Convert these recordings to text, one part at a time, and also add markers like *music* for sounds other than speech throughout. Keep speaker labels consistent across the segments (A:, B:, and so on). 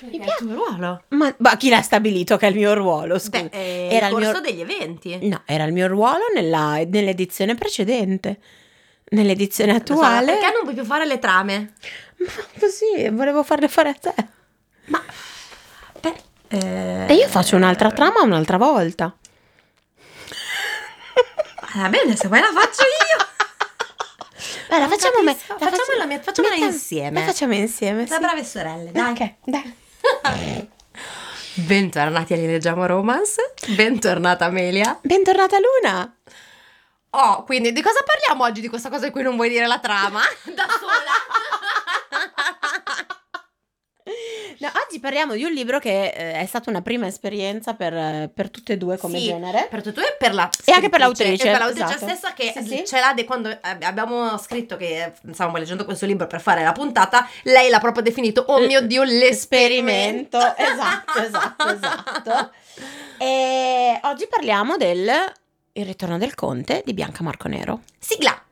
A: Mi
B: È il
A: piace.
B: tuo ruolo.
A: Ma, ma chi l'ha stabilito che è il mio ruolo? Scusa.
B: Beh, è
A: era
B: il corso
A: mio-
B: degli eventi.
A: No, era il mio ruolo nella- nell'edizione precedente. Nell'edizione
B: Lo so,
A: attuale.
B: perché non puoi più fare le trame?
A: Ma così, volevo farle fare a te.
B: Ma... per- eh,
A: E io faccio un'altra trama un'altra volta.
B: Va bene, se vuoi la faccio *laughs*
A: la
B: Non
A: facciamo, me- la
B: Facciamola me- facciamola
A: mettiamo-
B: insieme.
A: La facciamo insieme.
B: Da
A: sì.
B: brave sorelle, dai.
A: Ok, dai. *laughs*
B: Bentornati a Leggiamo Romance. Bentornata Amelia.
A: Bentornata Luna.
B: Oh, quindi di cosa parliamo oggi di questa cosa di cui non vuoi dire la trama? *laughs* Da sola.
A: No, oggi parliamo di un libro che eh, è stata una prima esperienza per, per tutte e due come
B: Sì,
A: genere.
B: Per tutte e due per la
A: E anche per l'autrice,
B: E per l'autrice
A: esatto.
B: stessa che
A: Sì, sì.
B: ce l'ha de- quando eh, abbiamo scritto che stavamo leggendo questo libro per fare la puntata, lei l'ha proprio definito, oh mio Dio, l'esperimento.
A: Esatto, esatto, esatto. *laughs* E oggi parliamo del Il ritorno del conte di Bianca Marconero.
B: Sigla.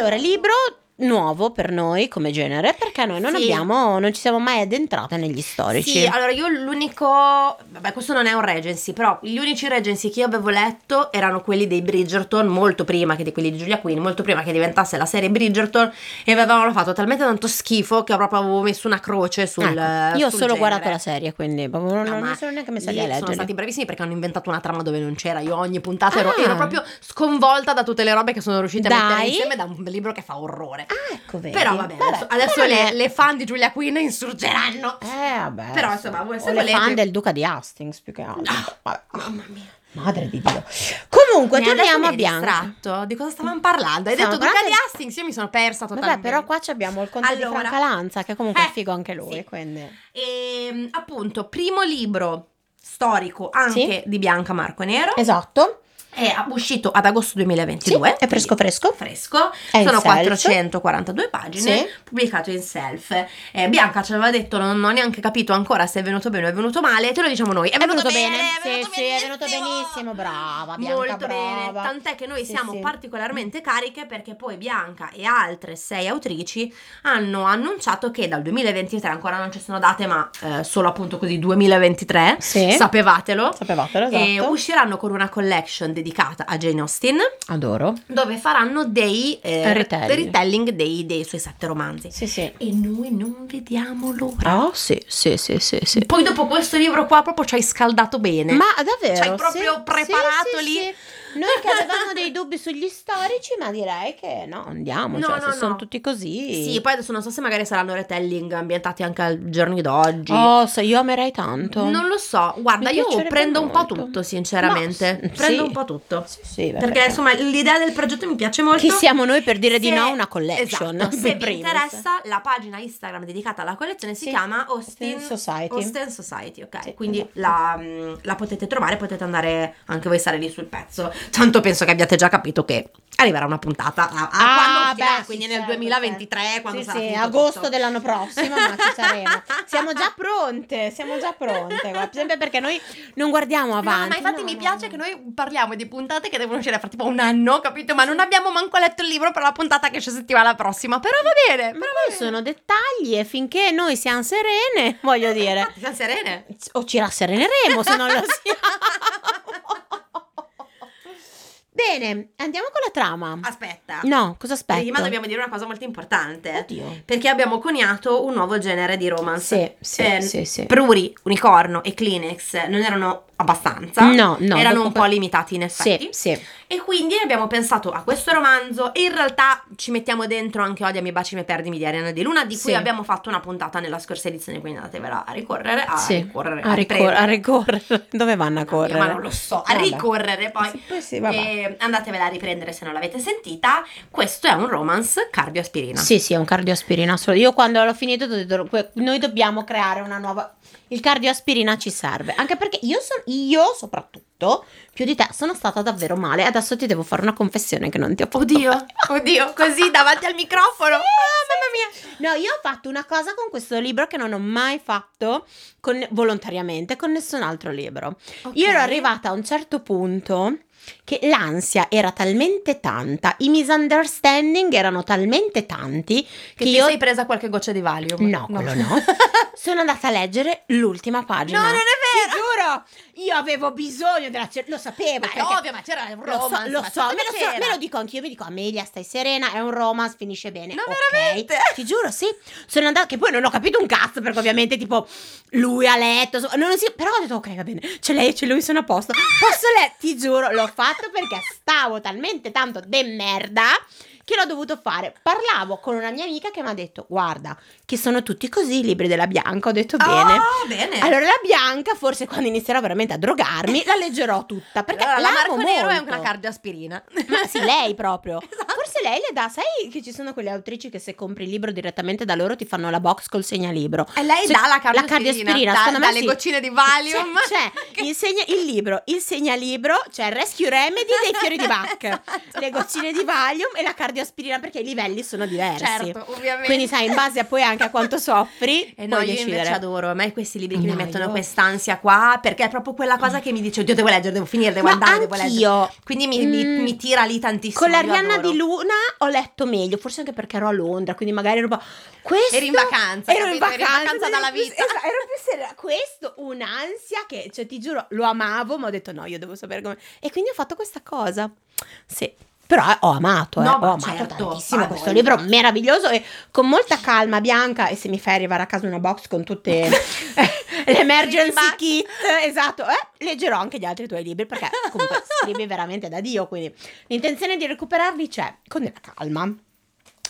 A: Allora, libro nuovo per noi come genere perché noi non
B: Sì.
A: abbiamo non ci siamo mai addentrate negli storici.
B: Sì, allora io l'unico, vabbè questo non è un Regency, però gli unici Regency che io avevo letto erano quelli dei Bridgerton, molto prima che di quelli di Giulia Quinn, molto prima che diventasse la serie Bridgerton e avevano fatto talmente tanto schifo che proprio avevo messo una croce sul...
A: Ecco, io ho solo
B: genere.
A: guardato la serie, quindi proprio non,
B: No,
A: non sono neanche messa lì a
B: Sono
A: leggere.
B: stati bravissimi perché hanno inventato una trama dove non c'era. Io ogni puntata ero,
A: Ah.
B: ero proprio sconvolta da tutte le robe che sono riuscite a mettere insieme da un libro che fa orrore.
A: Ah, ecco, vedi.
B: Però vabbè, adesso, adesso
A: però
B: le, le fan di Giulia Quinn insurgeranno.
A: Eh, vabbè.
B: Però,
A: sì.
B: insomma, voi se
A: o le
B: volete-
A: fan del duca di Hastings più che altro.
B: Ah,
A: Vabbè.
B: Mamma mia.
A: Madre di Dio. Comunque,
B: Mi
A: torniamo a Bianca.
B: distratto. Di cosa stavamo parlando? Hai
A: Stiamo
B: detto Duca
A: parlando
B: di
A: di-
B: Hastings, io mi sono persa totalmente.
A: Vabbè, però qua abbiamo il conte
B: Allora.
A: di Franca Lanza, che comunque
B: Eh,
A: è figo anche lui,
B: sì.
A: quindi...
B: E, appunto, primo libro storico anche di Bianca Marco Nero.
A: Esatto.
B: È uscito ad agosto
A: Sì,
B: 2022.
A: è fresco fresco.
B: fresco,
A: È
B: sono
A: self.
B: 442 pagine,
A: Sì.
B: pubblicato in self. Eh, Bianca ci aveva detto, non ho neanche capito ancora se è venuto bene o è venuto male, te lo diciamo noi. È,
A: È venuto bene,
B: è
A: sì,
B: venuto
A: sì, è venuto
B: benissimo.
A: brava, Bianca,
B: Molto bene,
A: brava.
B: tant'è che noi
A: Sì,
B: siamo
A: sì.
B: particolarmente cariche perché poi Bianca e altre sei autrici hanno annunciato che dal 2023, ancora non ci sono date ma eh, solo appunto così 2023,
A: Sì.
B: sapevatelo,
A: Sapevatelo, esatto.
B: usciranno con una collection dedicata a Jane Austen
A: Adoro.
B: dove faranno dei eh,
A: Retelling.
B: retelling dei, dei suoi sette romanzi.
A: Sì, sì.
B: E noi non vediamo l'ora.
A: Oh, sì, sì, sì, sì, sì.
B: Poi dopo questo libro qua proprio ci hai scaldato bene.
A: Ma davvero?
B: Ci hai proprio
A: sì,
B: preparato
A: sì,
B: lì.
A: sì. Noi che avevamo dei dubbi sugli storici, ma direi che no, andiamo,
B: No,
A: cioè
B: no,
A: se sono
B: no.
A: tutti così.
B: Sì, poi adesso non so se magari saranno retelling ambientati anche ai giorni d'oggi.
A: Oh, se io amerei tanto.
B: Non lo so, guarda,
A: Mi
B: io prendo un po'
A: molto.
B: tutto, sinceramente.
A: S-
B: prendo un po' tutto.
A: Sì, sì, beh,
B: Perché insomma l'idea del progetto mi piace molto.
A: chi siamo noi per dire di
B: Se-
A: no a una collection?
B: Esatto, se vi interessa, la pagina Instagram dedicata alla collezione si
A: Sì,
B: chiama Austin,
A: Austin Society.
B: Austin Society, ok?
A: Sì,
B: Quindi
A: esatto.
B: la, mm, la potete trovare, potete andare anche voi stare lì sul pezzo. Tanto penso che abbiate già capito che arriverà una puntata a, a
A: Ah,
B: quando uscirà,
A: beh,
B: quindi nel
A: certo,
B: 2023, quando
A: sì,
B: sarà
A: sì, agosto
B: tutto.
A: dell'anno prossimo, ma ci *laughs* saremo. Siamo già pronte, siamo già pronte. guarda, sempre perché noi non guardiamo
B: No,
A: avanti.
B: ma infatti
A: no,
B: mi
A: no,
B: piace
A: no.
B: che noi parliamo di puntate che devono uscire fra tipo un anno, capito? Ma non abbiamo manco letto il libro per la puntata che esce settimana prossima. Però va bene. Però
A: poi sono dettagli e finché noi siamo serene, voglio dire,
B: Infatti, siamo serene.
A: o ci rassereneremo se non lo *laughs* siamo. Bene, andiamo con la trama.
B: Aspetta.
A: No, cosa aspetta?
B: Prima dobbiamo dire una cosa molto importante.
A: Oddio.
B: Perché abbiamo coniato un nuovo genere di romance.
A: Sì, sì,
B: Eh,
A: sì, sì.
B: Pruri, Unicorno e Kleenex non erano abbastanza.
A: No, no,
B: Erano
A: dopo
B: un po' limitati in effetti.
A: Sì, sì.
B: E quindi abbiamo pensato a questo romanzo e in realtà ci mettiamo dentro anche Odiami, Bacimi, Perdimi di Ariana Di Luna, di cui
A: Sì.
B: abbiamo fatto una puntata nella scorsa edizione, quindi andatevela a ricorrere, a
A: sì.
B: ricorrere,
A: a, a ricorrere. *laughs* Dove vanno a correre?
B: Ma non lo so, a ricorrere poi.
A: Sì, poi sì, vabbè.
B: E, Andatevela a riprendere se non l'avete sentita. Questo è un romance cardioaspirina.
A: Sì, sì, è un cardioaspirina. solo. Io quando l'ho finito ho detto, "Que- noi dobbiamo creare una nuova... Il cardioaspirina ci serve. Anche perché io, son- io soprattutto, più di te, sono stata davvero male. Adesso ti devo fare una confessione che non ti ho fatto
B: Oddio,
A: fare. *laughs*
B: oddio, così davanti al microfono. Ah, mamma mia.
A: No, io ho fatto una cosa con questo libro che non ho mai fatto con- volontariamente con nessun altro libro. Io ero arrivata a un certo punto che l'ansia era talmente tanta, i misunderstanding erano talmente tanti
B: Che
A: che,
B: ti
A: io...
B: sei presa qualche goccia di Valium?
A: No, quello no. *laughs* Sono andata a leggere l'ultima pagina.
B: No, non è
A: Ti giuro, io avevo bisogno della... cer- Lo sapevo.
B: Ma è ovvio, ma c'era un
A: Lo so,
B: romance.
A: lo so, me lo, so, me lo dico anch'io, mi dico Amelia, stai serena, è un romance, finisce bene.
B: No,
A: ok?
B: veramente?
A: Ti giuro, sì. Sono andata, che poi non ho capito un cazzo, perché ovviamente tipo lui a letto, so- non si- però ho detto ok, va bene, c'è lei, c'è lui, sono a posto. Posso leggere? Ti giuro, l'ho fatto perché stavo talmente tanto de merda che l'ho dovuto fare. Parlavo con una mia amica che mi ha detto guarda, che sono tutti così i libri della Bianca, ho detto bene.
B: Ah, bene.
A: Allora la Bianca, forse quando inizierò veramente a drogarmi, la leggerò tutta, perché
B: Allora, la Marco Nero è
A: molto.
B: una cardioaspirina.
A: Ma sì, lei proprio. *laughs*
B: Esatto.
A: Forse lei le dà, sai che ci sono quelle autrici che se compri il libro direttamente da loro ti fanno la box col segnalibro.
B: E lei
A: Se-
B: dà la
A: la
B: cardioaspirina, da-
A: secondo me
B: dalle
A: sì.
B: goccine di Valium.
A: C'è, c'è *laughs* il, segna- il libro, il segnalibro, il rescue remedy dei fiori di Bach, *laughs*
B: Esatto.
A: le goccine di Valium e la cardioaspirina perché i livelli sono diversi.
B: Certo, ovviamente.
A: Quindi sai, in base a poi anche a quanto soffri, *laughs*
B: Eh no, io
A: decidere.
B: invece adoro, a me questi libri che mi
A: No,
B: mettono
A: io-
B: quest'ansia qua, perché è proprio quella cosa che mi dice, oddio devo leggere, devo finire, devo
A: Ma
B: andare, devo leggere. Quindi mi, mi-
A: Mm,
B: mi tira lì tantissimo.
A: Con
B: adoro.
A: di Luna ho letto meglio, forse anche perché ero a Londra, quindi magari ero. Questo...
B: Eri in vacanza,
A: ero in
B: capito? Eri in
A: vacanza,
B: vacanza
A: ero
B: dalla vita.
A: esatto, ero più serena. Questo, un'ansia che, cioè ti giuro, lo amavo, ma ho detto no, io devo sapere come... E quindi ho fatto questa cosa. Sì. Però eh, ho amato, eh,
B: No,
A: ho
B: ma
A: amato
B: certo,
A: tantissimo
B: ha
A: questo libro meraviglioso e con molta calma Bianca e se mi fai arrivare a casa una box con tutte l'emergency kit, *laughs* esatto, eh, leggerò anche gli altri tuoi libri perché comunque *laughs* scrivi veramente da Dio, quindi l'intenzione di recuperarli c'è con della calma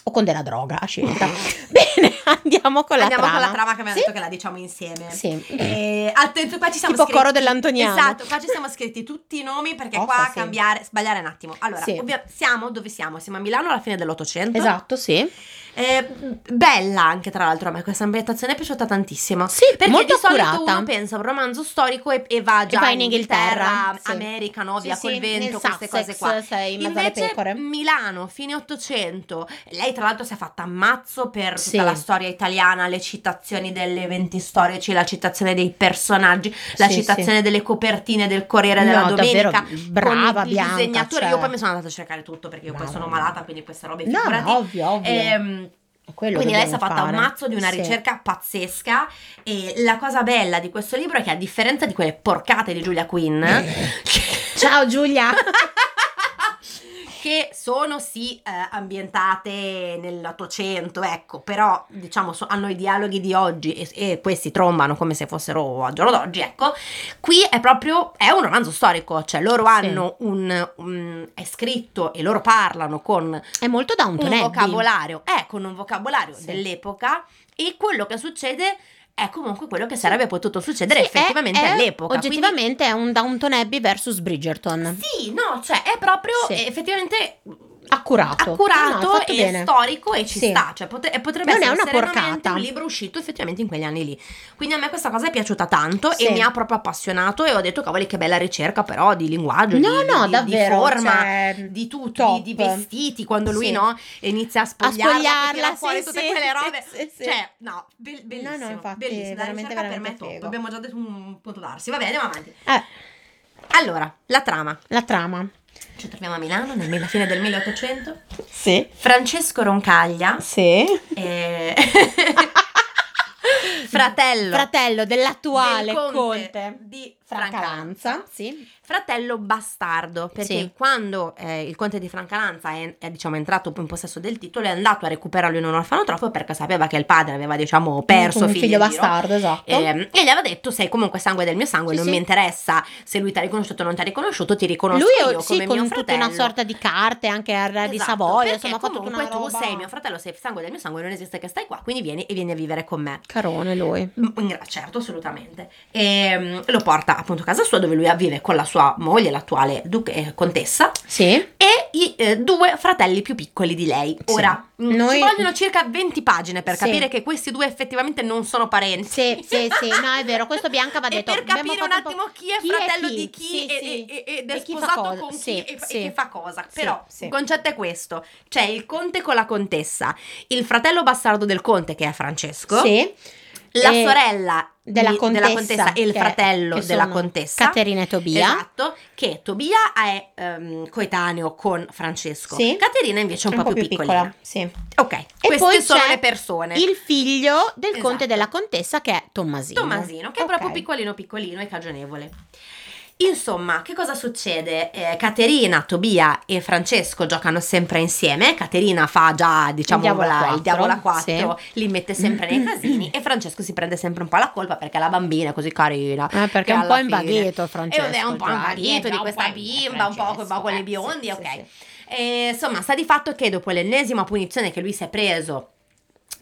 A: o con della droga a scelta. *laughs* Bene, andiamo con la
B: Andiamo
A: trama.
B: con la trama che abbiamo
A: Sì?
B: detto che la diciamo insieme.
A: Sì.
B: Eh, attenzione, qua ci siamo
A: Tipo
B: scritti,
A: coro dell'Antoniano.
B: Esatto, qua ci siamo scritti tutti i nomi perché
A: Oh,
B: qua
A: sì.
B: cambiare, sbagliare un attimo. Allora,
A: Sì.
B: ovvia- siamo dove siamo? Siamo a Milano alla fine dell'Ottocento.
A: Esatto, sì.
B: Eh, bella anche tra l'altro a me questa ambientazione è piaciuta tantissimo.
A: Sì,
B: Perché
A: molto
B: di solito
A: accurata.
B: uno pensa a un romanzo storico e, e va già
A: va
B: in
A: in
B: Inghilterra,
A: sì.
B: America, no? Via
A: sì,
B: col vento, queste cose qua.
A: sei in
B: Invece. Milano, fine 800, lei tra l'altro si è fatta ammazzo per tutta
A: Sì.
B: la storia italiana, le citazioni degli eventi storici, la citazione dei personaggi, la citazione delle copertine del Corriere della
A: No,
B: Domenica.
A: davvero, brava Bianca,
B: disegnatori.
A: cioè.
B: Io poi mi sono andata a cercare tutto perché io poi sono malata, quindi queste robe
A: No,
B: figurati.
A: ma ovvio, ovvio.
B: Ehm, quindi lei si è fatta un mazzo di una
A: Sì.
B: ricerca pazzesca e la cosa bella di questo libro è che a differenza di quelle porcate di Julia Quinn
A: Ciao Giulia. *laughs*
B: che sono sì eh, ambientate nell'Ottocento, ecco, però diciamo so- hanno i dialoghi di oggi e, e questi trombano come se fossero al giorno d'oggi, ecco. Qui è proprio è un romanzo storico, cioè loro
A: Sì.
B: hanno un, un- è scritto e loro parlano con
A: È molto Downton
B: un vocabolario, è con un vocabolario
A: Sì.
B: dell'epoca e quello che succede è comunque quello che sarebbe potuto succedere
A: Sì,
B: effettivamente
A: è- è-
B: all'epoca.
A: Oggettivamente è un Downton Abbey versus Bridgerton.
B: Quindi, sì, no, cioè è proprio
A: Sì.
B: effettivamente
A: Accurato.
B: accurato
A: No, fatto
B: e
A: bene.
B: storico e ci
A: Sì.
B: sta, cioè e potrebbe
A: Non
B: essere
A: porcata.
B: un libro uscito effettivamente in quegli anni lì. Quindi a me questa cosa è piaciuta tanto
A: Sì.
B: e mi ha proprio appassionato e ho detto cavoli che bella ricerca però di linguaggio,
A: No,
B: di,
A: no,
B: di- di
A: davvero.
B: forma,
A: cioè,
B: di tutto, di, di vestiti, quando lui
A: Sì.
B: no, inizia a
A: A
B: spogliarla,
A: spogliarla,
B: tira fuori tutte quelle robe. Cioè, no, be- bellissimo,
A: No, no, infatti,
B: bellissimo. La
A: veramente,
B: ricerca per me è
A: veramente
B: top.
A: figo.
B: Abbiamo già detto un punto darsi. Va bene, andiamo avanti.
A: Eh,
B: Allora, la trama.
A: la trama.
B: Ci troviamo a Milano nella fine del 1800.
A: Sì.
B: Francesco Roncaglia,
A: Sì.
B: eh, *laughs* fratello,
A: Fratello dell'attuale
B: del
A: conte,
B: di
A: Francalanza.
B: Francalanza,
A: Sì.
B: Fratello bastardo, perché
A: Sì.
B: quando eh, il conte di Francalanza è, è, diciamo, entrato in possesso del titolo è andato a recuperarlo in un orfanotrofio perché sapeva che il padre aveva diciamo perso
A: un
B: figli
A: figlio
B: giro.
A: bastardo, esatto.
B: Ehm, e gli aveva detto sei comunque sangue del mio sangue
A: Sì,
B: non
A: sì.
B: mi interessa se lui ti ha riconosciuto o non ti ha riconosciuto ti riconosco
A: Lui
B: io
A: sì,
B: come
A: con
B: mio
A: tutta
B: fratello
A: una sorta di carte anche al re di
B: Esatto,
A: Savoia,
B: perché
A: insomma ha fatto tutta
B: comunque tu
A: roba.
B: sei mio fratello sei sangue del mio sangue non esiste che stai qua quindi vieni e vieni a vivere con me
A: Carone. Lui.
B: Mm, certo, assolutamente. E mm, lo porta appunto a casa sua dove lui vive con la sua moglie, l'attuale duche- eh, contessa,
A: Sì.
B: e i eh, due fratelli più piccoli di lei.
A: Sì.
B: Ora, mm,
A: Noi-
B: ci vogliono circa 20 pagine per
A: Sì.
B: capire che questi due effettivamente non sono parenti.
A: Sì, sì, sì, no, è vero, questo Bianca va *laughs*
B: E
A: detto.
B: per capire un attimo chi è
A: chi è
B: fratello
A: chi.
B: di chi
A: Sì,
B: e-
A: sì.
B: e- ed è
A: E
B: sposato con chi e, e che fa cosa. Però il concetto è questo: c'è il conte con la contessa, il fratello bastardo del conte che è Francesco,
A: Sì.
B: La sorella
A: della
B: di-
A: contessa,
B: e il fratello della contessa.
A: Caterina e Tobia.
B: Esatto, che Tobia è ehm, coetaneo con Francesco.
A: Sì.
B: Caterina invece è un, po' più piccolina.
A: Sì.
B: Ok,
A: E
B: queste
A: poi
B: sono
A: c'è
B: le persone.
A: Il figlio del
B: Esatto.
A: conte e della contessa che è Tommasino.
B: Tommasino, che è
A: Ok.
B: proprio piccolino piccolino e cagionevole. Insomma, che cosa succede? Eh, Caterina, Tobia e Francesco giocano sempre insieme. Caterina fa già, diciamo,
A: Il diavolo a
B: la- il
A: quattro,
B: diavolo a 4, li mette sempre nei *clears throat* casini e Francesco si prende sempre un po' la colpa perché la bambina è così carina.
A: Eh, perché è un po' invagheto Francesco.
B: E è un po' invaghito
A: eh,
B: di questa bimba, un po' con con le
A: eh,
B: biondi,
A: sì,
B: ok.
A: sì, sì.
B: E, insomma, sta di fatto che dopo l'ennesima punizione che lui si è preso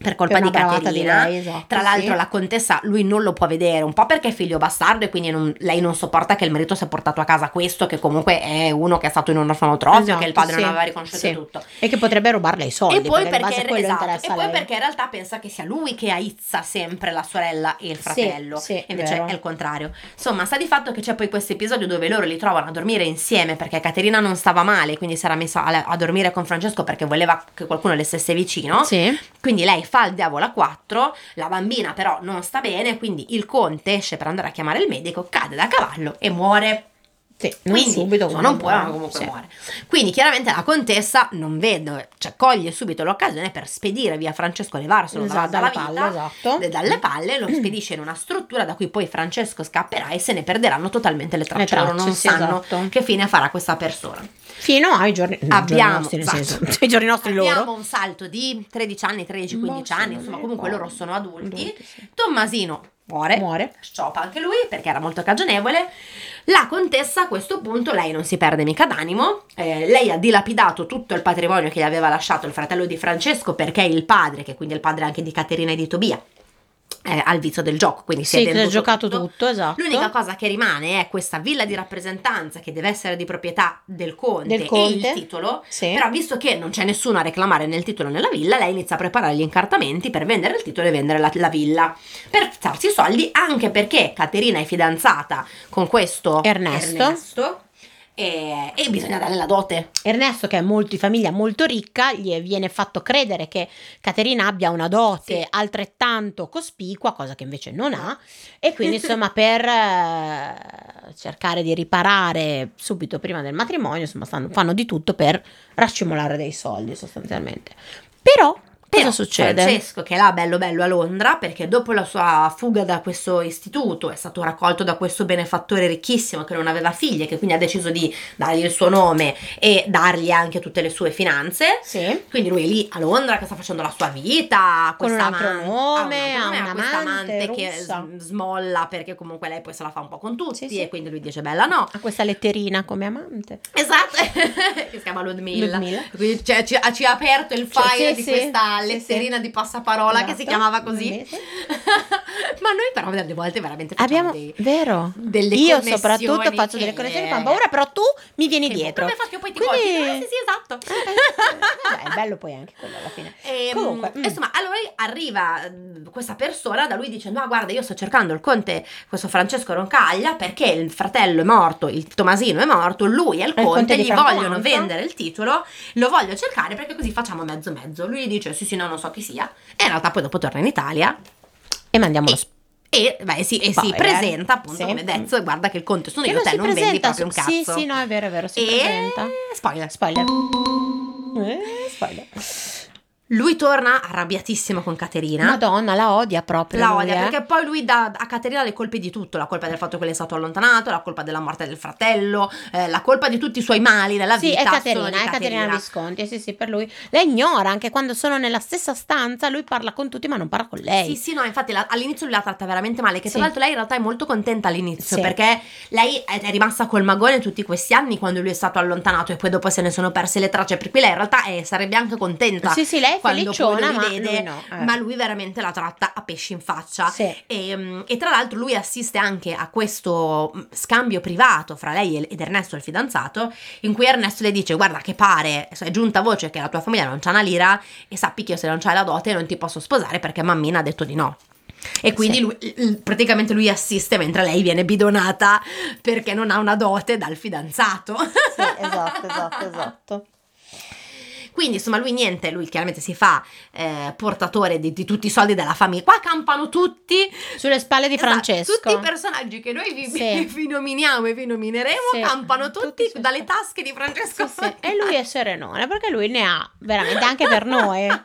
B: per colpa
A: Per
B: di
A: bravata di
B: Caterina,
A: lei, esatto,
B: tra l'altro
A: sì.
B: la contessa lui non lo può vedere, un po' perché è figlio bastardo e quindi non- lei non sopporta che il marito si è portato a casa questo, che comunque è uno che è stato in un orfanotrofio, che il
A: Esatto,
B: padre
A: sì,
B: non aveva riconosciuto
A: sì.
B: tutto.
A: E che potrebbe rubarle i soldi.
B: E poi,
A: perché,
B: esatto, e poi perché in realtà pensa che sia lui che aizza sempre la sorella e il fratello. e invece
A: vero.
B: è il contrario. Insomma, sta di fatto che c'è poi questo episodio dove loro li trovano a dormire insieme perché Caterina non stava male, quindi si era messa a, a dormire con Francesco perché voleva che qualcuno le stesse vicino.
A: Sì.
B: Quindi lei fa il diavolo a 4, la bambina però non sta bene, quindi il conte esce per andare a chiamare il medico, cade da cavallo e muore.
A: Sì, non
B: Quindi,
A: subito.
B: insomma, non può, comunque
A: Sì.
B: muore. Quindi chiaramente la contessa non vede, cioè coglie subito l'occasione per spedire via Francesco a levarselo
A: Esatto,
B: dalla,
A: dalle
B: vita,
A: palle, esatto.
B: e dalle palle, lo *clears throat* spedisce in una struttura da cui poi Francesco scapperà e se ne perderanno totalmente le tracce.
A: Le tracce,
B: non
A: sì,
B: sanno
A: esatto.
B: che fine farà questa persona.
A: Fino ai giorni, no,
B: Abbiamo- *laughs*
A: giorni nostri,
B: esatto.
A: senso, ai giorni nostri
B: Abbiamo
A: loro.
B: un salto di 13 anni, 13, 15
A: Ma sì,
B: anni, insomma comunque loro sono adulti.
A: Adulti, sì.
B: Tommasino muore,
A: Muore.
B: scioppa anche lui perché era molto cagionevole. La contessa a questo punto, lei non si perde mica d'animo, eh, lei ha dilapidato tutto il patrimonio che gli aveva lasciato il fratello di Francesco perché il padre, che quindi è il padre anche di Caterina e di Tobia, eh, ha il vizio del gioco, quindi si
A: Sì,
B: è
A: giocato tutto, esatto.
B: L'unica cosa che rimane è questa villa di rappresentanza che deve essere di proprietà del conte,
A: Del
B: e
A: conte.
B: il titolo.
A: Sì.
B: Però visto che non c'è nessuno a reclamare nel titolo nella villa, lei inizia a preparare gli incartamenti per vendere il titolo e vendere la, la villa. Per farsi i soldi, anche perché Caterina è fidanzata con questo
A: Ernesto.
B: Ernesto, e, e bisogna dare la dote.
A: Ernesto, che è molto di famiglia molto ricca, gli viene fatto credere che Caterina abbia una dote
B: Sì.
A: altrettanto cospicua, cosa che invece non ha, e quindi *laughs* insomma per eh, cercare di riparare subito prima del matrimonio, insomma stanno- fanno di tutto per raccimolare dei soldi sostanzialmente. Però cosa
B: Però
A: succede?
B: Francesco, che è là bello bello a Londra, perché dopo la sua fuga da questo istituto è stato raccolto da questo benefattore ricchissimo che non aveva figlie, che quindi ha deciso di dargli il suo nome e dargli anche tutte le sue finanze.
A: Sì.
B: Quindi lui è lì a Londra che sta facendo la sua vita,
A: Con un altro
B: aman-
A: nome,
B: ha un altro nome, ha questa amante che
A: russa.
B: smolla perché comunque lei poi se la fa un po' con tutti
A: Sì, sì.
B: e quindi lui dice bella no.
A: Ha questa letterina come amante.
B: Esatto, *laughs* che si chiama Ludmilla.
A: Ludmilla.
B: Quindi cioè, ci, ci ha aperto il
A: Cioè,
B: file
A: sì,
B: di questa
A: sì,
B: letterina
A: sì.
B: di passaparola che si
A: Esatto.
B: chiamava così.
A: Sì, *laughs* sì.
B: Ma noi però delle volte veramente
A: Abbiamo,
B: dei,
A: vero?
B: delle
A: Io soprattutto faccio
B: che-
A: delle connessioni con paura, però tu mi vieni
B: che
A: dietro.
B: proprio fa che poi ti
A: Quindi-.
B: Eh, sì, sì, esatto. *laughs*
A: Eh, Beh, è bello poi anche quello alla fine.
B: Ehm,
A: Comunque, mm.
B: insomma, allora arriva mm, questa persona da lui dice: No, guarda, io sto cercando il conte, questo Francesco Roncaglia, perché il fratello è morto, il Tomasino è morto, lui è il
A: È il conte
B: conte, gli vogliono vendere il titolo, lo voglio cercare perché così facciamo mezzo mezzo. Lui gli dice: Sì, sì, no, non so chi sia. E in realtà poi dopo torna in Italia
A: E mandiamo lo spazio.
B: e, beh, sì, e si presenta appunto
A: Sì.
B: come Dez, e guarda che il conte sono io,
A: non
B: te non vendi
A: presenta
B: proprio un cazzo.
A: Sì, sì, no, è vero, è vero, si
B: e
A: presenta.
B: spoiler.
A: Spoiler. Eh, spoiler.
B: Lui torna arrabbiatissimo con Caterina.
A: Madonna, la odia proprio.
B: La
A: lui,
B: odia
A: eh.
B: perché poi lui dà a Caterina le colpe di tutto: la colpa del fatto che lei è stato allontanato, la colpa della morte del fratello, eh, la colpa di tutti i suoi mali nella
A: Sì,
B: vita.
A: è
B: sono
A: Caterina, è Caterina Visconti, sì, sì, per lui. Lei ignora, anche quando sono nella stessa stanza, lui parla con tutti ma non parla con lei.
B: Sì, sì, no, infatti la- all'inizio lui la tratta veramente male, che
A: Sì.
B: tra l'altro lei in realtà è molto contenta all'inizio,
A: Sì.
B: perché lei è, è rimasta col magone tutti questi anni quando lui è stato allontanato e poi dopo se ne sono perse le tracce, per cui lei in realtà è- sarebbe anche contenta.
A: Sì, sì, lei è
B: quando lui
A: ma
B: vede,
A: lui no, eh.
B: ma lui veramente la tratta a pesci in faccia.
A: Sì.
B: E, mm, e tra l'altro lui assiste anche a questo mm, scambio privato fra lei ed Ernesto, il fidanzato, in cui Ernesto le dice guarda che pare, è giunta voce che la tua famiglia non c'ha una lira e sappi che io se non c'hai la dote non ti posso sposare perché mammina ha detto di no. E quindi
A: Sì.
B: lui, praticamente lui assiste mentre lei viene bidonata perché non ha una dote dal fidanzato.
A: Sì, esatto, esatto, esatto.
B: Quindi insomma lui niente, lui chiaramente si fa eh, portatore di, di tutti i soldi della famiglia. Qua campano tutti
A: Sulle spalle di
B: Esatto,
A: Francesco.
B: Tutti i personaggi che noi vi,
A: Sì.
B: vi nominiamo e vi nomineremo
A: Sì.
B: campano tutti,
A: Tutti
B: dalle tasche di Francesco.
A: Sì. E lui è serenone perché lui ne ha veramente anche per *laughs* noi. Cioè,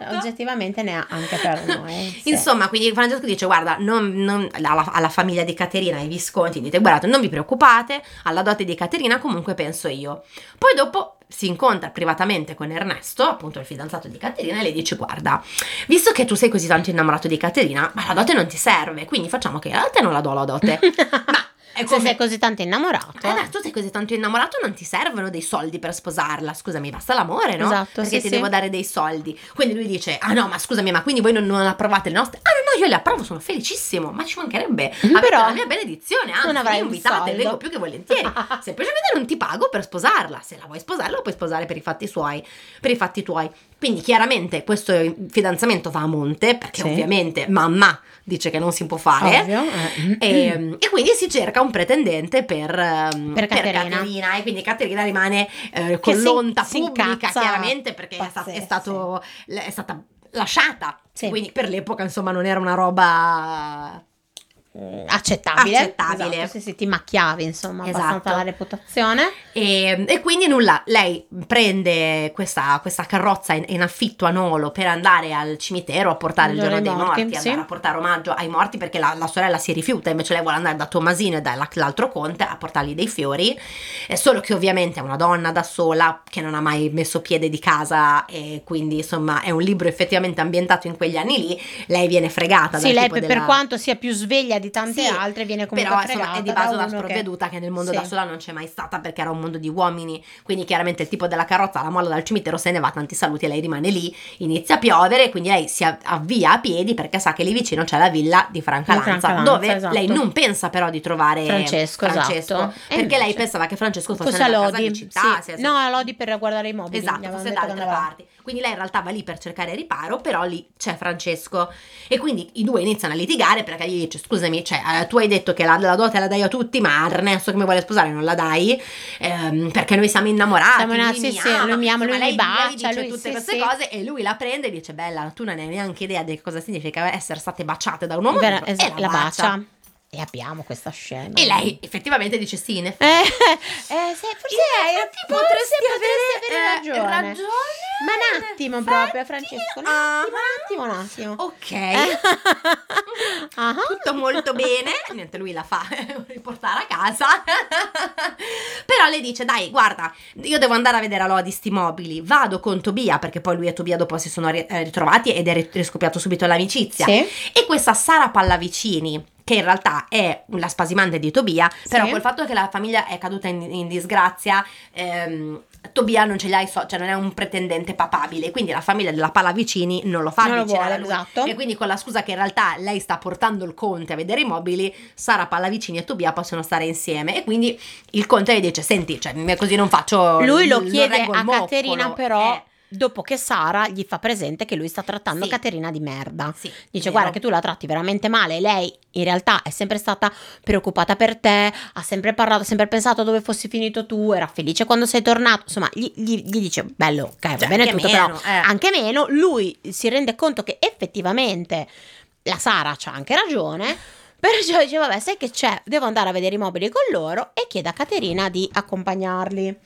B: esatto.
A: oggettivamente ne ha anche per noi. *laughs*
B: Insomma, quindi Francesco dice: Guarda, non- non- alla, alla famiglia di Caterina, ai Visconti, dite: Guardate, non vi preoccupate, alla dote di Caterina comunque penso io. Poi dopo si incontra privatamente con Ernesto, appunto il fidanzato di Caterina, e le dice: Guarda, visto che tu sei così tanto innamorato di Caterina, ma la dote non ti serve, quindi facciamo che a te non la do la dote. *laughs* ma è
A: Se
B: come-
A: sei così tanto innamorato.
B: Eh, tu sei così tanto innamorato, non ti servono dei soldi per sposarla. Scusami, basta l'amore, no?
A: Esatto,
B: Perché
A: sì,
B: ti
A: sì.
B: devo dare dei soldi. Quindi lui dice: Ah no, ma scusami, ma quindi voi non, non approvate le nostre? Ah no, no, io le approvo, sono felicissimo. Ma ci mancherebbe. *laughs* Avete
A: Però
B: la mia benedizione, anzi,
A: non avrai
B: invitate, vengo più che volentieri. *laughs* Semplicemente non ti pago per sposarla. Se la vuoi sposare, la puoi sposare per i fatti suoi, per i fatti tuoi. Quindi chiaramente questo fidanzamento va a monte, perché
A: Sì.
B: ovviamente mamma dice che non si può fare.
A: Ovvio. eh.
B: E, e quindi si cerca un pretendente per, ehm,
A: Per Caterina.
B: Caterina, e quindi Caterina rimane eh, con l'onta pubblica chiaramente perché è, sta- è
A: pazzesco,
B: stato, è stata lasciata
A: Sì.
B: quindi per l'epoca insomma non era una roba
A: accettabile.
B: Accettabile.
A: Esatto, sì, sì, ti macchiavi, insomma,
B: Esatto.
A: abbastanza la reputazione.
B: e, e quindi nulla lei prende questa, questa carrozza in, in affitto a Nolo per andare al cimitero a portare il
A: Il
B: giorno dei
A: morti,
B: morti,
A: sì.
B: a portare omaggio ai morti perché la, la sorella si rifiuta invece lei vuole andare da Tommasino e dall'altro conte a portargli dei fiori Eh, solo che ovviamente è una donna da sola che non ha mai messo piede di casa e quindi insomma è un libro effettivamente ambientato in quegli anni lì lei viene fregata
A: Sì, lei per,
B: della-
A: per quanto sia più sveglia di tante
B: Sì,
A: altre, viene comunque
B: però insomma è di base una
A: uno che-
B: sprovveduta che... nel mondo
A: Sì.
B: da sola non c'è mai stata perché era un mondo di uomini quindi chiaramente il tipo della carrozza la molla dal cimitero se ne va tanti saluti e lei rimane lì inizia a piovere quindi lei si av- avvia a piedi perché sa che lì vicino c'è la villa di Franca Lanza
A: Franca Lanza,
B: dove
A: esatto.
B: lei non pensa però di trovare
A: Francesco,
B: Francesco,
A: esatto.
B: Perché lei
A: invece-
B: pensava che Francesco fosse,
A: Fosse
B: nella casa
A: Lodi,
B: di città
A: sì. no, a Lodi per guardare i mobili.
B: Esatto, fosse da altre parti. Quindi lei in realtà va lì per cercare riparo, però lì c'è Francesco. E quindi i due iniziano a litigare perché gli dice: Scusami, cioè, eh, tu hai detto che la, la dote la dai a tutti, ma Ernesto che mi vuole sposare non la dai ehm, perché noi siamo innamorati.
A: Siamo innamorati,
B: lui
A: sì,
B: mi
A: sì,
B: ama.
A: lui mi ama, lui mi bacia,
B: dice
A: lui-
B: tutte
A: sì,
B: queste
A: sì.
B: cose e lui la prende e dice: Bella, tu non hai neanche idea di cosa significa essere state baciate da un uomo
A: Vera-
B: vivo", e
A: esatto,
B: la bacia.
A: E abbiamo questa scena.
B: E lei effettivamente dice: Sì, in effetti.
A: Eh, eh, sì, forse forse
B: potresti
A: potresti avere,
B: avere, eh,
A: ragione.
B: ragione,
A: Ma un attimo
B: effetti.
A: proprio, Francesco. Un attimo, un attimo, un attimo.
B: Ok. *laughs*
A: Ah,
B: Tutto molto bene, niente, lui la fa *laughs* riportare a casa. *laughs* Però le dice: Dai, guarda, io devo andare a vedere a Lodi sti mobili. Vado con Tobia, perché poi lui e Tobia dopo si sono eh, ritrovati ed è ri- riscoppiato subito l'amicizia.
A: Sì.
B: E questa Sara Pallavicini. Che in realtà è la spasimante di Tobia, però
A: Sì.
B: col fatto che la famiglia è caduta in, in disgrazia, ehm, Tobia non ce li ha so- cioè non è un pretendente papabile, quindi la famiglia della Pallavicini non lo fa
A: Non lo vuole, esatto.
B: E quindi con la scusa che in realtà lei sta portando il conte a vedere i mobili, Sara Pallavicini e Tobia possono stare insieme. E quindi il conte gli dice: Senti, cioè, così non faccio.
A: Lui lo chiede a
B: moccolo."
A: Caterina, però,
B: Eh,
A: dopo che Sara gli fa presente che lui sta trattando
B: Sì.
A: Caterina di merda.
B: sì,
A: Dice. Guarda, che tu la tratti veramente male. Lei in realtà è sempre stata preoccupata per te, ha sempre parlato, ha sempre pensato dove fossi finito tu, era felice quando sei tornato. Insomma, gli, gli- gli dice: Bello, ok, va
B: Cioè,
A: bene tutto,
B: meno,
A: però
B: eh.
A: anche meno. Lui si rende conto che effettivamente la Sara c'ha anche ragione. *laughs* Perciò dice: Vabbè, sai che c'è? Devo andare a vedere i mobili con loro e chiede a Caterina di accompagnarli.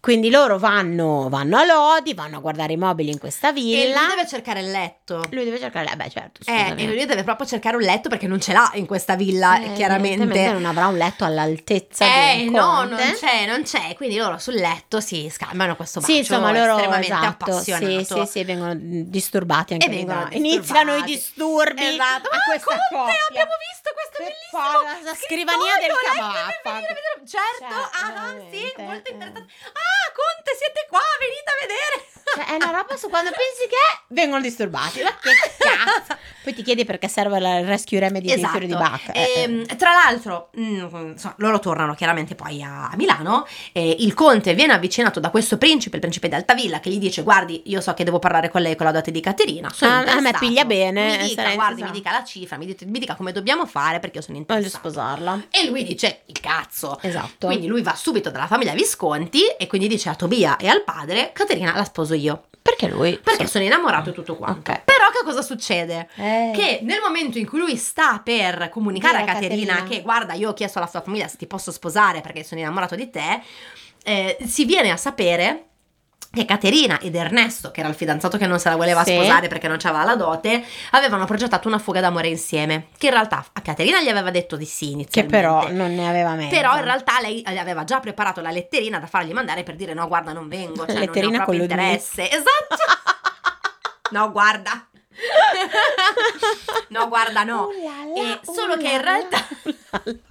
A: Quindi loro vanno, vanno a Lodi, vanno a guardare i mobili in questa
B: E
A: villa.
B: lui deve cercare il letto.
A: Lui deve cercare, eh, beh, certo.
B: Eh, e lui deve proprio cercare un letto perché non ce l'ha in questa villa,
A: Eh,
B: chiaramente.
A: non avrà un letto all'altezza
B: Eh, no, non c'è, non c'è. Quindi loro sul letto si scambiano questo bacio
A: Sì, insomma, loro
B: estremamente
A: esatto,
B: appassionato.
A: sì, sì, sì, vengono disturbati anche
B: E vengono
A: vengono- iniziano i
B: disturbati.
A: disturbi
B: Esatto.
A: a
B: Ah,
A: questa
B: Conte,
A: coppia.
B: abbiamo visto questo
A: Per
B: bellissimo
A: la scrivania del
B: vedere- Certo,
A: Cioè,
B: ah, sì,
A: veramente,
B: molto
A: eh.
B: interessante. Ah, Conte, siete qua, venite a vedere.
A: Cioè, è una roba su quando pensi che vengono disturbati. Ma che cazzo? Poi ti chiedi perché serve la rescue remedy dei
B: Esatto.
A: fiori di Bacca. Eh,
B: Ehm, tra l'altro, mm, loro tornano chiaramente poi a, a Milano. e il conte viene avvicinato da questo principe, il principe di Altavilla, che gli dice: Guardi, io so che devo parlare con lei con la dote di Caterina. Sono
A: Ah, a me piglia bene,
B: Mi dica, guardi, mi
A: interessato."
B: dica la cifra, mi, dite- mi dica come dobbiamo fare perché io sono
A: Voglio
B: interessato.
A: sposarla.
B: E lui dice: Il cazzo.
A: Esatto.
B: Quindi lui va subito dalla famiglia Visconti e quindi dice a Tobia e al padre: Caterina la sposo io.
A: Perché lui?
B: Perché sono innamorato e tutto quanto.
A: Ok.
B: Però che cosa succede?
A: Eh.
B: Che nel momento in cui lui sta per comunicare a
A: a
B: Caterina,
A: Caterina.
B: che guarda, io ho chiesto alla sua famiglia se ti posso sposare perché sono innamorato di te, eh, si viene a sapere che Caterina ed Ernesto, che era il fidanzato che non se la voleva
A: Sì.
B: sposare perché non c'aveva la dote, avevano progettato una fuga d'amore insieme. Che in realtà a Caterina gli aveva detto di sì
A: Che
B: inizialmente.
A: però non ne aveva mezzo.
B: Però in realtà lei aveva già preparato la letterina da fargli mandare per dire no guarda non vengo, cioè
A: Letterina
B: non ho proprio interesse. Esatto. *laughs* *laughs* no guarda. no guarda no.
A: Uh là là,
B: E solo
A: uh
B: che in realtà...
A: là. *laughs*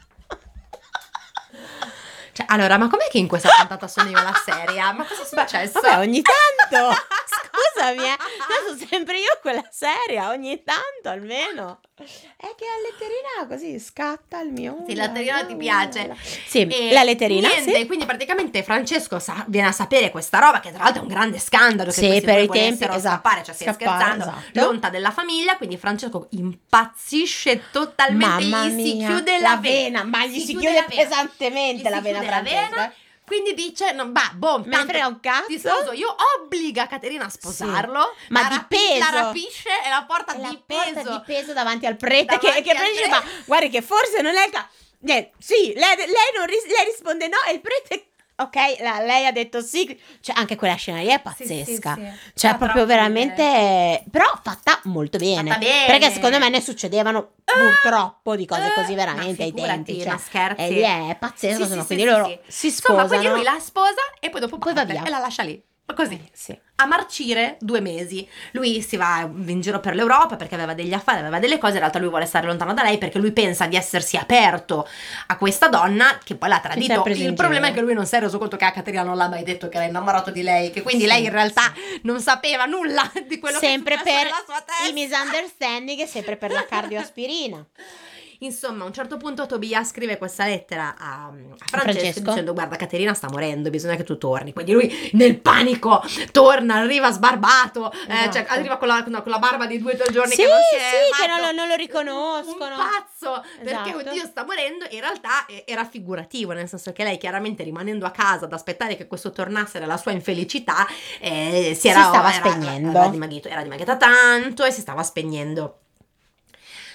B: Cioè, allora, ma com'è che in questa puntata sono io la seria? Ma cosa è successo?
A: Vabbè, ogni tanto. *laughs* Scusami, eh. Adesso sempre io quella seria, ogni tanto almeno. È che la letterina così scatta il mio.
B: Sì, la letterina ti piace.
A: Sì,
B: E
A: la letterina.
B: Niente,
A: sì.
B: quindi praticamente Francesco sa- viene a sapere questa roba, che tra l'altro è un grande scandalo. Che
A: Sì, per i tempi, esatto.
B: scappare, cioè stai
A: Scappare,
B: scherzando,
A: esatto.
B: l'onta della famiglia. Quindi Francesco impazzisce totalmente,
A: Mamma
B: gli si
A: mia,
B: chiude la,
A: la vena, ma gli si chiude
B: la vena.
A: pesantemente
B: Gli
A: la
B: si
A: vena
B: vena, Quindi dice, no, bah, boh,
A: Me frega un cazzo.
B: ti sposo io, obbliga Caterina a sposarlo,
A: Ma
B: la
A: di
B: rapi-
A: peso.
B: la rapisce e la porta
A: la
B: di
A: porta
B: peso.
A: di peso davanti al prete
B: Davanti
A: che, che prende ma guardi che forse non è il ca- Eh, sì, lei, lei non ris- lei risponde no e il prete ok, la- lei ha detto sì, cioè anche quella scena lì è
B: Sì, sì,
A: pazzesca.
B: sì.
A: Cioè,
B: Fa
A: proprio veramente. Però fatta molto bene.
B: Fatta bene.
A: Perché secondo me ne succedevano purtroppo di cose
B: Eh,
A: così
B: ma
A: veramente ai tempi. Cioè,
B: scherzi.
A: e lì è pazzesco.
B: Sì,
A: sono,
B: sì,
A: quindi
B: sì,
A: loro
B: sì, sì.
A: si
B: Insomma,
A: sposano.
B: quindi lui la sposa e poi dopo
A: Poi va
B: parte
A: via.
B: e la lascia lì. Così.
A: Sì.
B: A marcire due mesi. Lui si va in giro per l'Europa perché aveva degli affari, aveva delle cose. In realtà lui vuole stare lontano da lei perché lui pensa di essersi aperto a questa donna che poi l'ha tradito. Il problema è che lui non si è reso conto che a Caterina non l'ha mai detto che era innamorato di lei. Che quindi
A: Sì,
B: lei in realtà non sapeva nulla di quello
A: sempre
B: che successo
A: per
B: nella sua testa.
A: i misunderstanding e sempre per la cardioaspirina. *laughs*
B: Insomma, a un certo punto Tobia scrive questa lettera a, a Francesco,
A: Francesco.
B: dicendo guarda Caterina sta morendo, bisogna che tu torni. Quindi lui nel panico torna, arriva sbarbato, eh,
A: Esatto.
B: cioè, arriva con la, con la barba di due o tre giorni
A: Sì,
B: che non si è
A: sì, che
B: fatto.
A: non lo, non lo riconoscono.
B: Un pazzo perché
A: Esatto.
B: oddio sta morendo in realtà eh, era figurativo nel senso che lei chiaramente rimanendo a casa ad aspettare che questo tornasse nella sua infelicità eh, si, era,
A: stava
B: era-
A: spegnendo.
B: era dimagrito- era dimagrita tanto e si stava spegnendo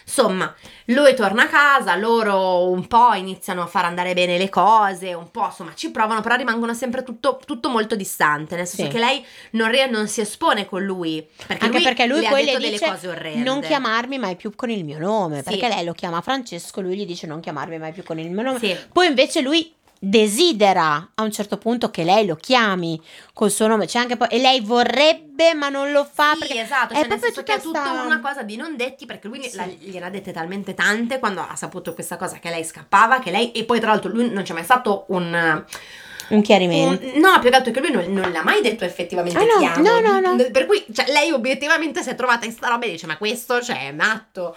B: Insomma, lui torna a casa, loro un po' iniziano a far andare bene le cose, un po' insomma ci provano, però rimangono sempre tutto, tutto molto distante, nel senso
A: Sì.
B: che lei non, rie- non si espone con lui, perché
A: Anche
B: lui
A: perché lui
B: le
A: poi
B: ha detto
A: le
B: delle
A: dice
B: cose orrende.
A: non chiamarmi mai più con il mio nome,
B: Sì.
A: perché lei lo chiama Francesco, lui gli dice non chiamarmi mai più con il mio nome.
B: Sì.
A: Poi invece lui desidera a un certo punto che lei lo chiami col suo nome, c'è anche poi e lei vorrebbe ma non lo fa
B: Sì,
A: perché
B: esatto,
A: è
B: cioè
A: proprio tutta
B: tutta
A: sta-
B: una cosa di non detti perché lui
A: Sì.
B: la- gliene ha dette talmente tante quando ha saputo questa cosa che lei scappava, che lei e poi tra l'altro lui non c'è mai stato un,
A: un chiarimento.
B: un- no, più che altro che lui non, non l'ha mai detto effettivamente
A: Ah, no, no, no, no.
B: Per cui cioè, lei obiettivamente si è trovata in sta roba e dice "Ma questo cioè è matto".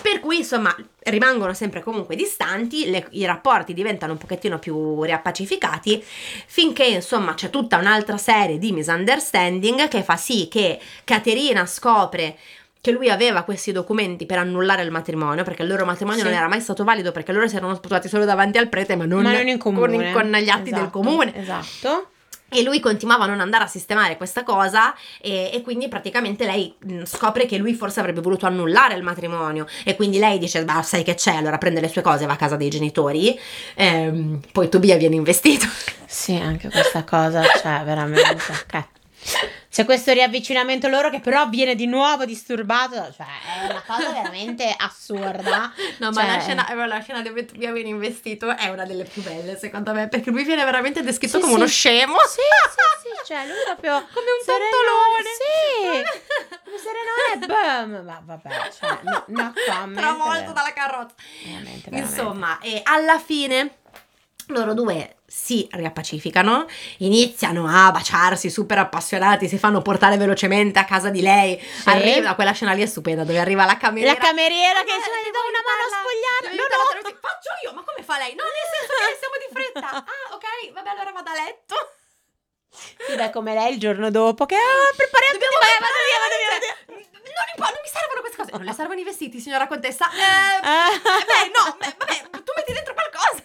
B: Per cui insomma rimangono sempre comunque distanti, le- i rapporti diventano un pochettino più riappacificati finché insomma c'è tutta un'altra serie di misunderstanding che fa sì che Caterina scopre che lui aveva questi documenti per annullare il matrimonio, perché il loro matrimonio
A: Sì.
B: non era mai stato valido, perché loro si erano sposati solo davanti al prete, ma non,
A: ma non in comune.
B: con, con gli atti del
A: Esatto,
B: comune.
A: Esatto.
B: E lui continuava a non andare a sistemare questa cosa e, e quindi praticamente lei mh, scopre che lui forse avrebbe voluto annullare il matrimonio e quindi lei dice, bah sai che c'è, allora prende le sue cose e va a casa dei genitori, Ehm, poi Tobia viene investito.
A: Sì, anche questa cosa, cioè, veramente. *laughs* ok. C'è questo riavvicinamento loro che però viene di nuovo disturbato, cioè è una cosa *laughs* veramente assurda.
B: No, ma
A: Cioè-
B: la scena, eh, la scena dove Tobia viene investito è una delle più belle secondo me, perché lui viene veramente descritto
A: Sì,
B: come
A: sì.
B: uno scemo.
A: Sì, sì, sì, cioè lui proprio *laughs*
B: Come un
A: serenone,
B: tontolone.
A: Sì, come serenone, *laughs* boom, ma vabbè, cioè, no, no comment.
B: Travolto dalla carrozza.
A: Veramente, veramente.
B: Insomma, e alla fine loro due si riappacificano, iniziano a baciarsi super appassionati, si fanno portare velocemente a casa di lei.
A: Sì.
B: Arriva, quella scena lì è stupenda, dove arriva la cameriera.
A: La cameriera che
B: "Ma
A: dice, "Gli do una mano a
B: aiutarla,
A: spogliare." No, no.
B: dico, Faccio io, ma come fa lei? No, nel senso che siamo di fretta. *laughs* Ah, ok, vabbè, allora vado a letto.
A: Sì, dai, come lei il giorno dopo che ah, prepariamo vai,
B: vado
A: vado
B: via,
A: via,
B: vado via. *laughs*
A: via.
B: Non, non mi servono queste cose. Non le servono i vestiti, signora contessa. Eh, *laughs* beh, no, beh, vabbè, tu metti dentro qualcosa.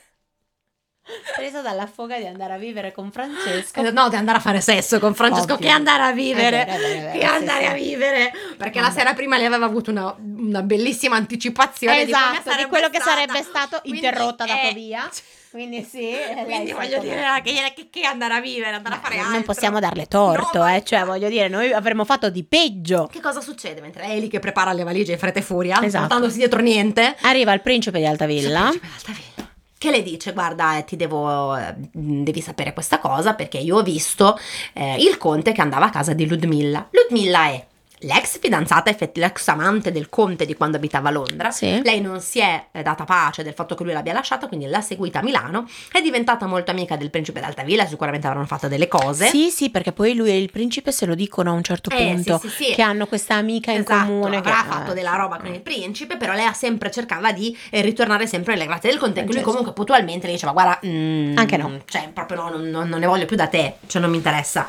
A: Presa dalla foga di andare a vivere con Francesco.
B: Eh, No, di andare a fare sesso con Francesco,
A: Ovvio.
B: che andare a vivere.
A: È è vero, è vero,
B: che andare
A: sì.
B: a vivere. Perché la sera prima lei aveva avuto una, una bellissima anticipazione di,
A: Esatto, di
B: sarebbe
A: quello che
B: stata.
A: sarebbe stato
B: Quindi,
A: interrotta dato
B: eh,
A: via. *laughs* Quindi sì, eh,
B: Quindi
A: è
B: voglio dire che, che, che andare a vivere, andare a fare
A: Beh,
B: altro.
A: non possiamo darle torto,
B: No,
A: eh, cioè voglio dire, noi avremmo fatto di peggio.
B: Che cosa succede mentre è lì che prepara le valigie in fretta e furia,
A: Esatto.
B: portandosi dietro niente?
A: Arriva il principe di Altavilla.
B: Principe d'Altavilla. Che le dice, guarda, eh, ti devo, eh, devi sapere questa cosa perché io ho visto eh, il conte che andava a casa di Ludmilla. Ludmilla è l'ex fidanzata, effetti- l'ex amante del conte di quando abitava a Londra.
A: Sì.
B: Lei non si è eh, data pace del fatto che lui l'abbia lasciata, quindi l'ha seguita a Milano. È diventata molto amica del principe d'Altavilla, sicuramente avranno fatto delle cose.
A: Sì, sì, perché poi lui e il principe se lo dicono a un certo
B: Eh,
A: punto.
B: sì, sì.
A: Che hanno questa amica in
B: Esatto,
A: comune. che-
B: avrà fatto
A: eh,
B: della roba con il principe, però lei ha sempre cercava di eh, ritornare sempre nelle grazie del conte. Che lui
A: Francesco.
B: comunque puntualmente le diceva: Guarda, mm,
A: Anche no.
B: Cioè, proprio no, non, non- non ne voglio più da te, cioè non mi interessa.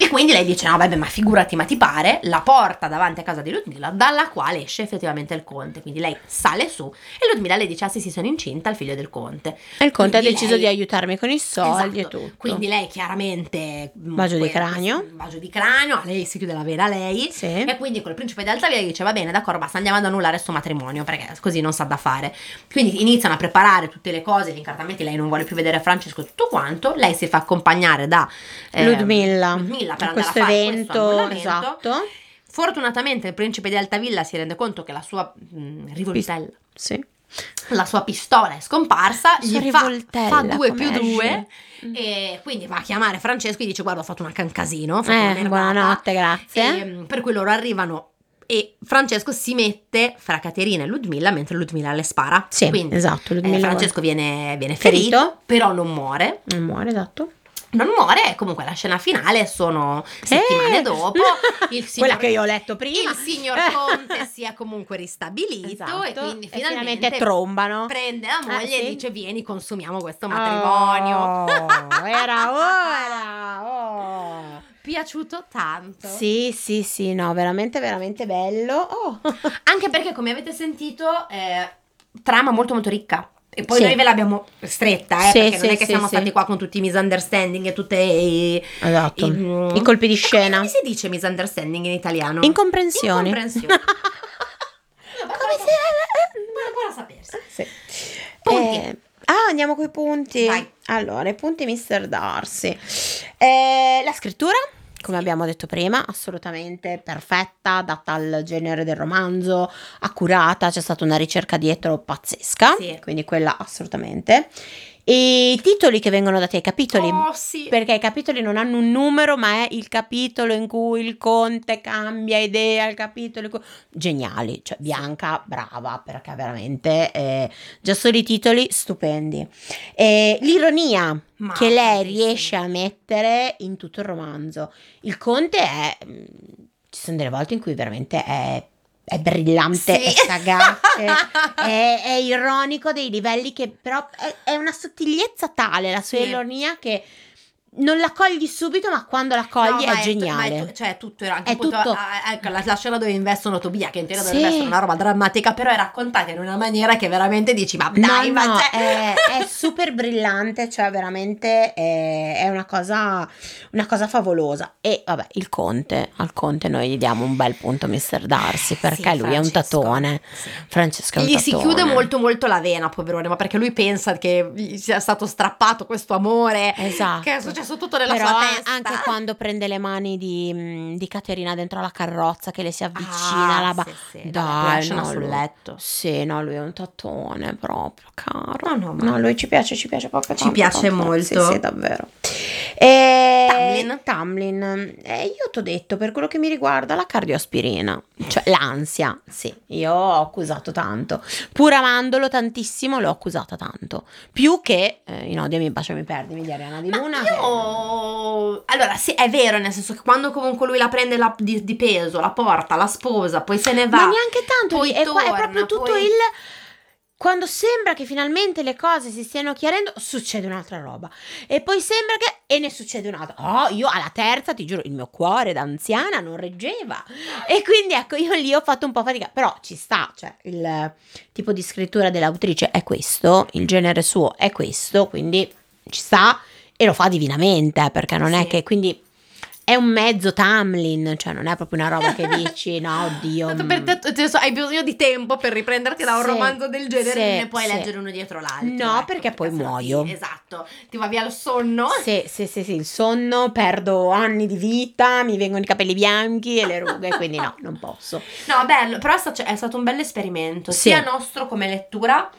B: E quindi lei dice: No, vabbè, ma figurati, ma ti pare? La porta davanti a casa di Ludmilla, dalla quale esce effettivamente il conte. Quindi lei sale su e Ludmilla le dice: Ah, sì, sì, sono incinta, il figlio del conte.
A: E il conte ha
B: Quindi
A: deciso
B: lei-
A: di aiutarmi con i soldi
B: Esatto.
A: e tutto.
B: Quindi lei chiaramente mm,
A: Bagio di cranio.
B: Bagio di cranio, a lei si chiude la vena lei.
A: Sì.
B: E quindi col principe di Altavia gli dice va bene d'accordo basta andiamo ad annullare sto matrimonio perché così non sa da fare. Quindi iniziano a preparare tutte le cose, gli incartamenti, lei non vuole più vedere Francesco e tutto quanto, lei si fa accompagnare da eh,
A: Ludmilla,
B: Ludmilla per
A: a
B: andare
A: questo
B: a fare
A: evento,
B: questo
A: esatto.
B: Fortunatamente il principe di Altavilla si rende conto che la sua mh, rivoltella,
A: Sì.
B: la sua pistola è scomparsa, gli fa, fa due più due
A: esce?
B: e quindi va a chiamare Francesco e gli dice guarda ho fatto una can casino, ho fatto
A: Eh,
B: merdata."
A: buonanotte, grazie.
B: E, mm, per cui loro arrivano e Francesco si mette fra Caterina e Ludmilla mentre Ludmilla le spara.
A: Sì,
B: Quindi,
A: esatto,
B: eh, Francesco viene, viene ferito,
A: Ferito.
B: però non muore.
A: Non muore, esatto.
B: Non muore, comunque la scena finale sono settimane
A: Eh,
B: dopo. *laughs* Il
A: Quella che io ho letto prima.
B: Il signor *laughs* Conte si è comunque ristabilito
A: Esatto,
B: e quindi
A: e
B: finalmente,
A: finalmente trombano.
B: prende la moglie
A: Ah, sì?
B: e dice vieni consumiamo questo matrimonio.
A: Oh, era *laughs* ora. Oh.
B: Piaciuto tanto.
A: Sì, sì, sì, no, veramente, veramente bello. Oh.
B: Anche perché, come avete sentito, eh, trama molto molto ricca. E poi
A: Sì.
B: noi ve l'abbiamo stretta, eh,
A: Sì,
B: perché non
A: sì,
B: è che siamo stati qua con tutti i misunderstanding e tutte i...
A: Esatto.
B: i, mm,
A: I colpi di scena.
B: Come si dice misunderstanding in italiano?
A: Incomprensioni.
B: Incomprensioni. *laughs*
A: Come si
B: Buona, buona sapersi.
A: Sì.
B: Punti.
A: Eh, ah, andiamo coi punti.
B: Vai.
A: Allora, i punti Mr. Darcy. Eh, la scrittura, come abbiamo detto prima, assolutamente perfetta, data al genere del romanzo, accurata, c'è stata una ricerca dietro pazzesca,
B: Sì.
A: quindi quella assolutamente. E i titoli che vengono dati ai capitoli.
B: Oh sì.
A: Perché i capitoli non hanno un numero, ma è il capitolo in cui il conte cambia idea, il capitolo cui... Geniali, cioè Bianca, brava, perché veramente eh, già solo i titoli stupendi. E l'ironia
B: Ma
A: che lei riesce a mettere in tutto il romanzo. Il conte è... mm, Ci sono delle volte in cui veramente è... È brillante,
B: Sì.
A: è sagace, *laughs* è, è ironico dei livelli che però è, è una sottigliezza tale la sua
B: Sì.
A: ironia che non la cogli subito ma quando la
B: No,
A: cogli
B: ma
A: è,
B: tu-
A: geniale
B: ma è tu- cioè, tutto era anche
A: È tutto.
B: ah, ecco, la, la scena dove investono Tobia, che in teoria
A: Sì.
B: dovrebbe essere una roba drammatica, però è raccontata in una maniera che veramente dici, ma
A: No,
B: dai, ma
A: no,
B: cioè-
A: è, *laughs* è super brillante, cioè veramente è, è una, cosa, una cosa favolosa. E vabbè, il conte, al conte noi gli diamo un bel punto Mr. Darcy perché
B: Sì,
A: lui è un
B: Francesco.
A: tatone.
B: Sì.
A: Francesco è un
B: Gli si
A: tatone.
B: chiude molto molto la vena, poverone, ma perché lui pensa che gli sia stato strappato questo amore
A: Esatto.
B: che è successo successo tutto nella
A: Però
B: sua testa.
A: anche quando prende le mani di, mm, di Caterina dentro la carrozza che le si avvicina
B: Ah,
A: la ba-
B: sì, sì,
A: Dai, no,
B: sul letto.
A: Sì, no, lui è un tattone proprio, caro.
B: No, no, ma-
A: No, lui ci piace, ci piace proprio
B: Ci
A: tanto,
B: piace
A: tanto.
B: molto.
A: Sì, sì, davvero. E...
B: Tamlin?
A: Tamlin. Eh, io ti ho detto, per quello che mi riguarda, la cardioaspirina, cioè l'ansia, sì, io ho accusato tanto. Pur amandolo tantissimo, l'ho accusata tanto. Più che eh, in Odia mi bacia mi perdi di Ariana Di
B: Ma
A: Luna.
B: io... Allora, sì, è vero, nel senso che quando comunque lui la prende la- di, di peso, la porta, la sposa, poi se ne va.
A: Ma neanche tanto,
B: poi
A: è, qua- è
B: torna,
A: proprio tutto
B: poi-
A: il... Quando sembra che finalmente le cose si stiano chiarendo, succede un'altra roba. E poi sembra che... E ne succede un'altra. Oh, io alla terza, ti giuro, il mio cuore da anziana non reggeva. E quindi ecco, io lì ho fatto un po' fatica. Però ci sta, cioè, il tipo di scrittura dell'autrice è questo, il genere suo è questo, quindi ci sta e lo fa divinamente, eh, perché non è
B: Sì.
A: che... Quindi è un mezzo Tamlin, cioè non è proprio una roba che dici, no, oddio... Mm.
B: per te- hai bisogno di tempo per riprenderti da un
A: Sì,
B: romanzo del genere
A: sì,
B: e ne puoi
A: sì.
B: leggere uno dietro l'altro.
A: No,
B: ecco,
A: perché poi
B: se no
A: muoio.
B: ti- esatto, ti va via il sonno.
A: Sì, sì, sì, sì, il sonno, perdo anni di vita, mi vengono i capelli bianchi e le rughe, quindi no, non posso.
B: No, bello, però è, sta- è stato un bel esperimento, sia nostro come lettura.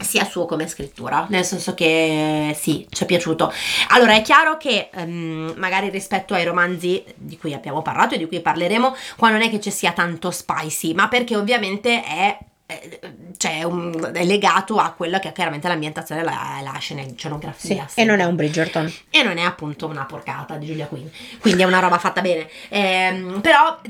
B: Sia suo come scrittura, nel senso che sì, ci è piaciuto. Allora, è chiaro che ehm, magari rispetto ai romanzi di cui abbiamo parlato e di cui parleremo, qua non è che ci sia tanto spicy, ma perché ovviamente è eh, cioè un- è legato a quella che è chiaramente l'ambientazione e la, la scenografia
A: Sì, e non è un Bridgerton.
B: e non è appunto una porcata di Giulia Quinn quindi è una roba fatta bene Ehm, però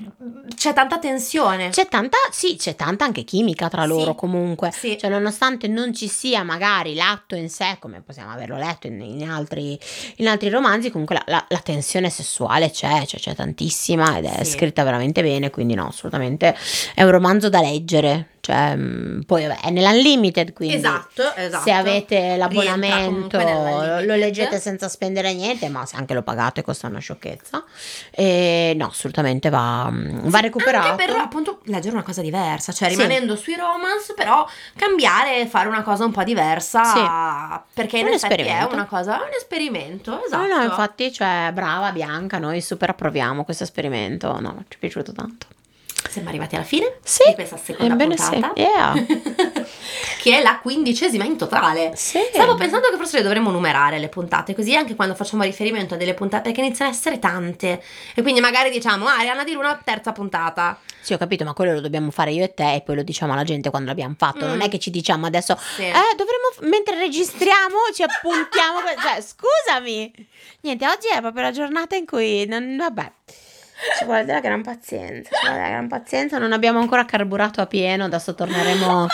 B: c'è tanta tensione
A: C'è tanta, sì, c'è tanta anche chimica tra
B: Sì,
A: loro comunque.
B: sì.
A: Cioè, nonostante non ci sia magari l'atto in sé, come possiamo averlo letto in, in altri, in altri romanzi, comunque la, la- la tensione sessuale c'è, cioè, c'è tantissima ed è
B: Sì.
A: scritta veramente bene, quindi no, assolutamente è un romanzo da leggere. Cioè, mh, poi vabbè, è nell'unlimited, quindi
B: esatto esatto
A: se avete l'abbonamento lo leggete senza spendere niente, ma se anche lo pagate costa una sciocchezza. E no, assolutamente va, va recuperato.
B: Anche per appunto leggere una cosa diversa, cioè
A: Sì.
B: rimanendo sui romance, però cambiare, fare una cosa un po' diversa, perché in
A: Un
B: effetti è una cosa, è un esperimento, esatto.
A: No, no, infatti, cioè, brava Bianca, noi super approviamo questo esperimento. No, ci è piaciuto tanto.
B: Siamo arrivati alla fine
A: Sì,
B: di questa seconda
A: ebbene sì,
B: puntata,
A: yeah. *laughs*
B: che è la quindicesima in totale.
A: Sì.
B: Stavo pensando che forse le dovremmo numerare le puntate, così anche quando facciamo riferimento a delle puntate, perché iniziano a essere tante. E quindi magari diciamo, ah, Arianna di Luna, terza puntata.
A: Sì, ho capito, ma quello lo dobbiamo fare io e te e poi lo diciamo alla gente quando l'abbiamo fatto. Non
B: Mm.
A: è che ci diciamo adesso,
B: Sì.
A: eh, dovremmo, f- mentre registriamo, ci appuntiamo. que- *laughs* cioè, scusami. Niente, oggi è proprio la giornata in cui, non, vabbè, ci vuole della gran pazienza, ci vuole della gran pazienza. Non abbiamo ancora carburato a pieno, adesso torneremo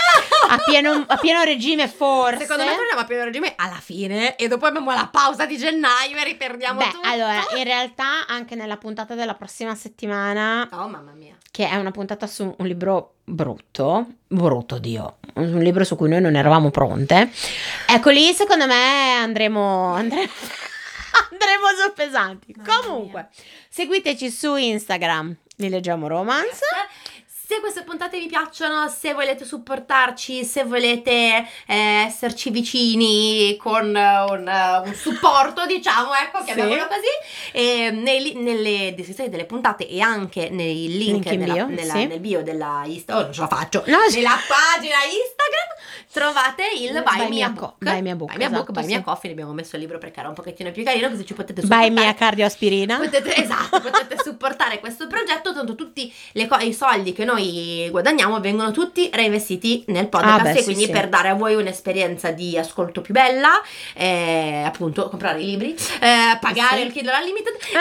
A: a pieno, a pieno regime forse.
B: Secondo me torniamo a pieno regime alla fine e dopo abbiamo la pausa di gennaio e riperdiamo
A: Beh,
B: tutto.
A: allora, in realtà anche nella puntata della prossima settimana,
B: Oh mamma mia.
A: che è una puntata su un libro brutto, brutto Dio, un libro su cui noi non eravamo pronte, ecco lì secondo me andremo, andremo, *laughs* andremo su pesanti.
B: Mamma
A: Comunque, seguiteci su Instagram, li leggiamo romance.
B: Se queste puntate vi piacciono, se volete supportarci, se volete eh, esserci vicini con un, un supporto, *laughs* diciamo, ecco,
A: Sì.
B: chiamiamolo così, e nei- nelle descrizioni delle puntate e anche nei link,
A: Link
B: nella-
A: bio,
B: nella-
A: sì.
B: nel bio della Instagram, oh, non ce la faccio,
A: No,
B: nella pagina Instagram trovate il
A: Buy
B: Buy,
A: Me
B: Me
A: a
B: a
A: Co-
B: Book.
A: Buy Me a Book,
B: Buy Me a Book,
A: esatto,
B: Buy
A: sì.
B: Coffee, abbiamo messo il libro perché era un pochettino più carino, così ci potete supportare.
A: mia cardioaspirina.
B: Potete, esatto, potete supportare questo progetto, tanto tutti co- i soldi che noi guadagniamo vengono tutti reinvestiti nel podcast
A: Ah, beh,
B: e
A: sì,
B: quindi
A: sì.
B: per dare a voi un'esperienza di ascolto più bella, eh, appunto comprare i libri, eh, pagare
A: Sì.
B: il Kindle Unlimited *laughs*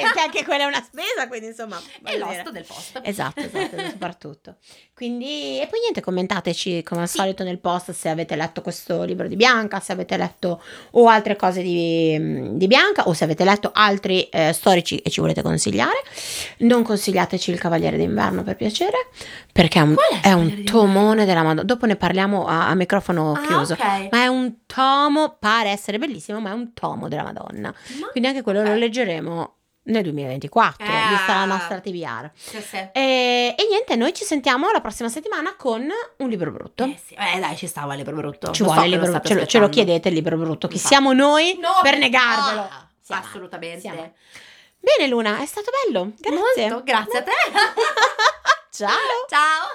A: E *laughs* anche quella è una spesa, quindi insomma.
B: e,
A: dire.
B: l'host del post.
A: Esatto, esatto, *laughs* soprattutto. Quindi, e poi niente, commentateci come al solito nel post se avete letto questo libro di Bianca, se avete letto o altre cose di, di Bianca o se avete letto altri eh, storici e ci volete consigliare. Non consigliateci il Cavaliere d'Inverno per piacere, perché è un,
B: è il
A: è un tomone della Madonna. Dopo ne parliamo a, a microfono
B: Ah,
A: chiuso.
B: ok.
A: Ma è un tomo, pare essere bellissimo, ma è un tomo della Madonna.
B: Ma-
A: Quindi anche quello lo
B: ok.
A: leggeremo nel 2024,
B: Eh.
A: vista la nostra TBR.
B: Sì, sì.
A: E, e niente, noi ci sentiamo la prossima settimana con un libro brutto.
B: Eh sì, eh, dai, ci stava il libro brutto.
A: ci
B: Lo so
A: vuole il
B: che lo
A: libro
B: state
A: ce lo, ce lo chiedete il libro brutto. Chi
B: Infatti.
A: siamo noi
B: No,
A: per negarvelo?
B: Ah.
A: Siamo.
B: Assolutamente.
A: Siamo. Bene Luna, è stato bello. Grazie.
B: Molto, grazie a te. *laughs*
A: Ciao!
B: Ciao!